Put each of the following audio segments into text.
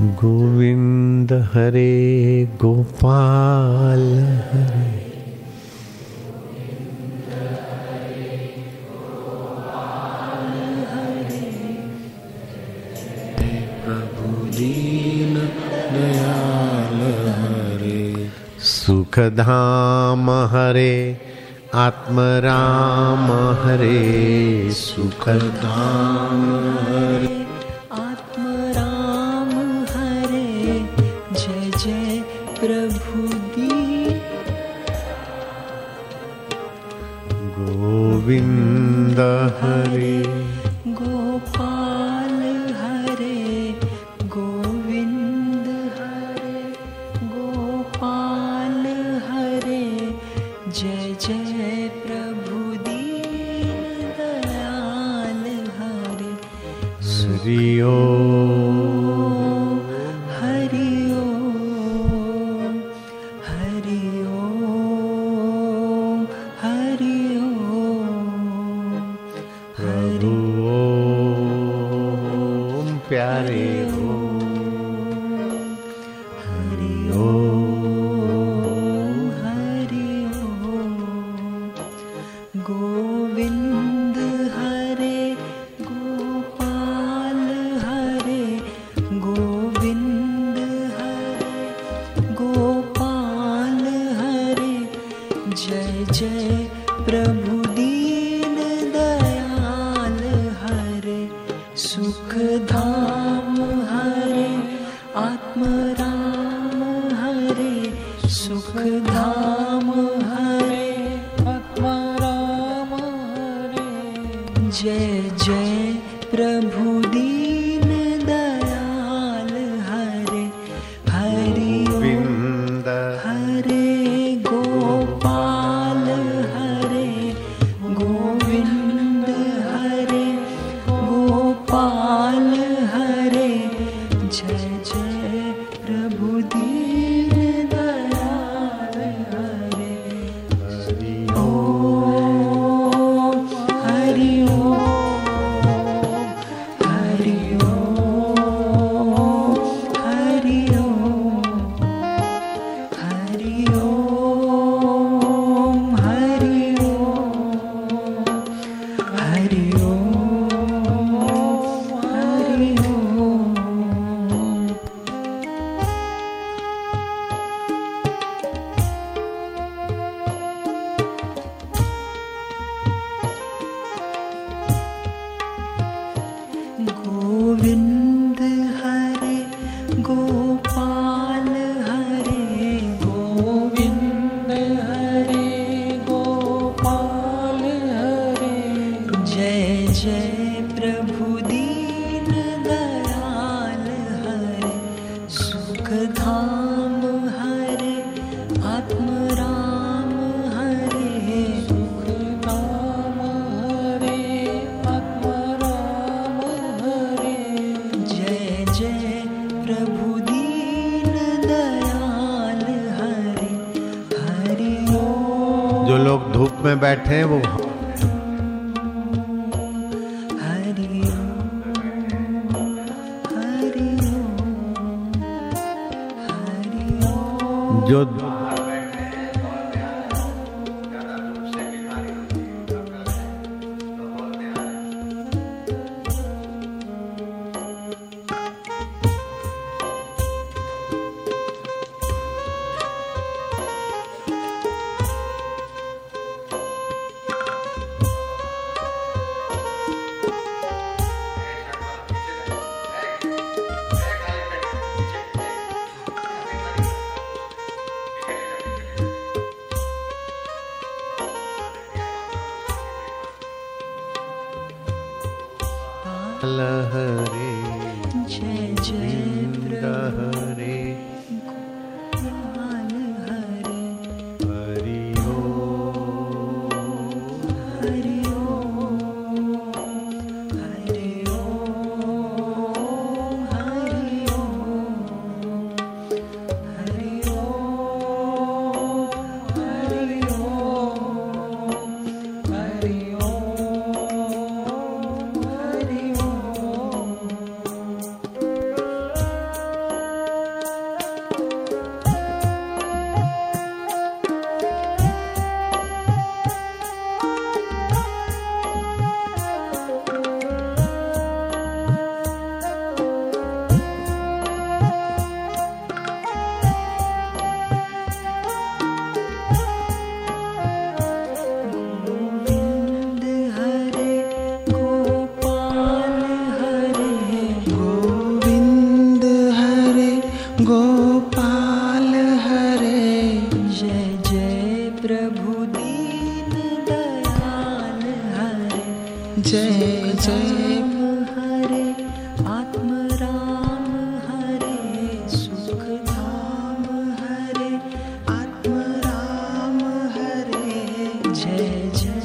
गोविंद हरे गोपाल हरे। प्रभु दीन दयाल हरे सुखधाम हरे आत्मराम हरे। सुखधाम हरे। Atmaram Hari Om, Hari Om, Hari Om, Hari Om, Om, प्यारे Om. सुख धाम हरे आत्मराम हरे सुख धाम हरे आत्मराम हरे। जय जय प्रभु जय प्रभु दीन दयाल हरे, सुख धाम हरे आत्मराम हरे सुख आत्मराम हरे जय जय प्रभु दीन दयाल हरे, हरि जो लोग धूप में बैठे हैं, वो जो हरे जय जय गोपाल हरे जय जय प्रभु दीन दयाल हरे। जय जय। हरे आत्म राम हरे। सुख धाम हरे आत्म राम हरे। जय जय।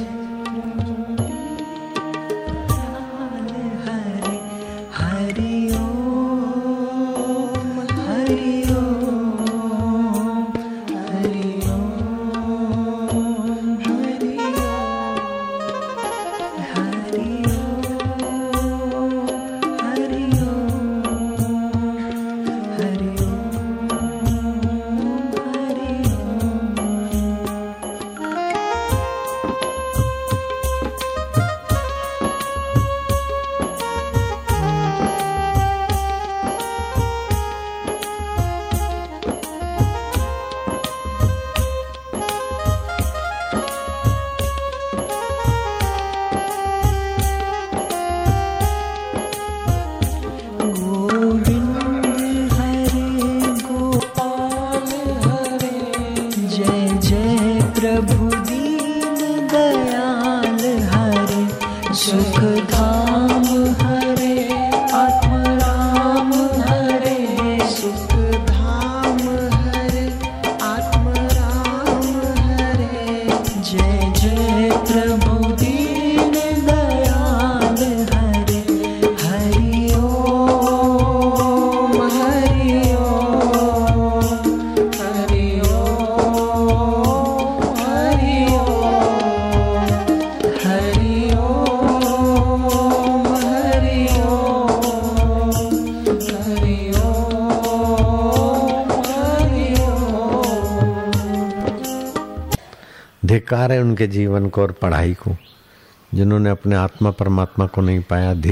हरे हरि ओम हरि ओम धिक्कार है उनके जीवन को और पढ़ाई को, जिन्होंने अपने आत्मा परमात्मा को नहीं पाया, धिक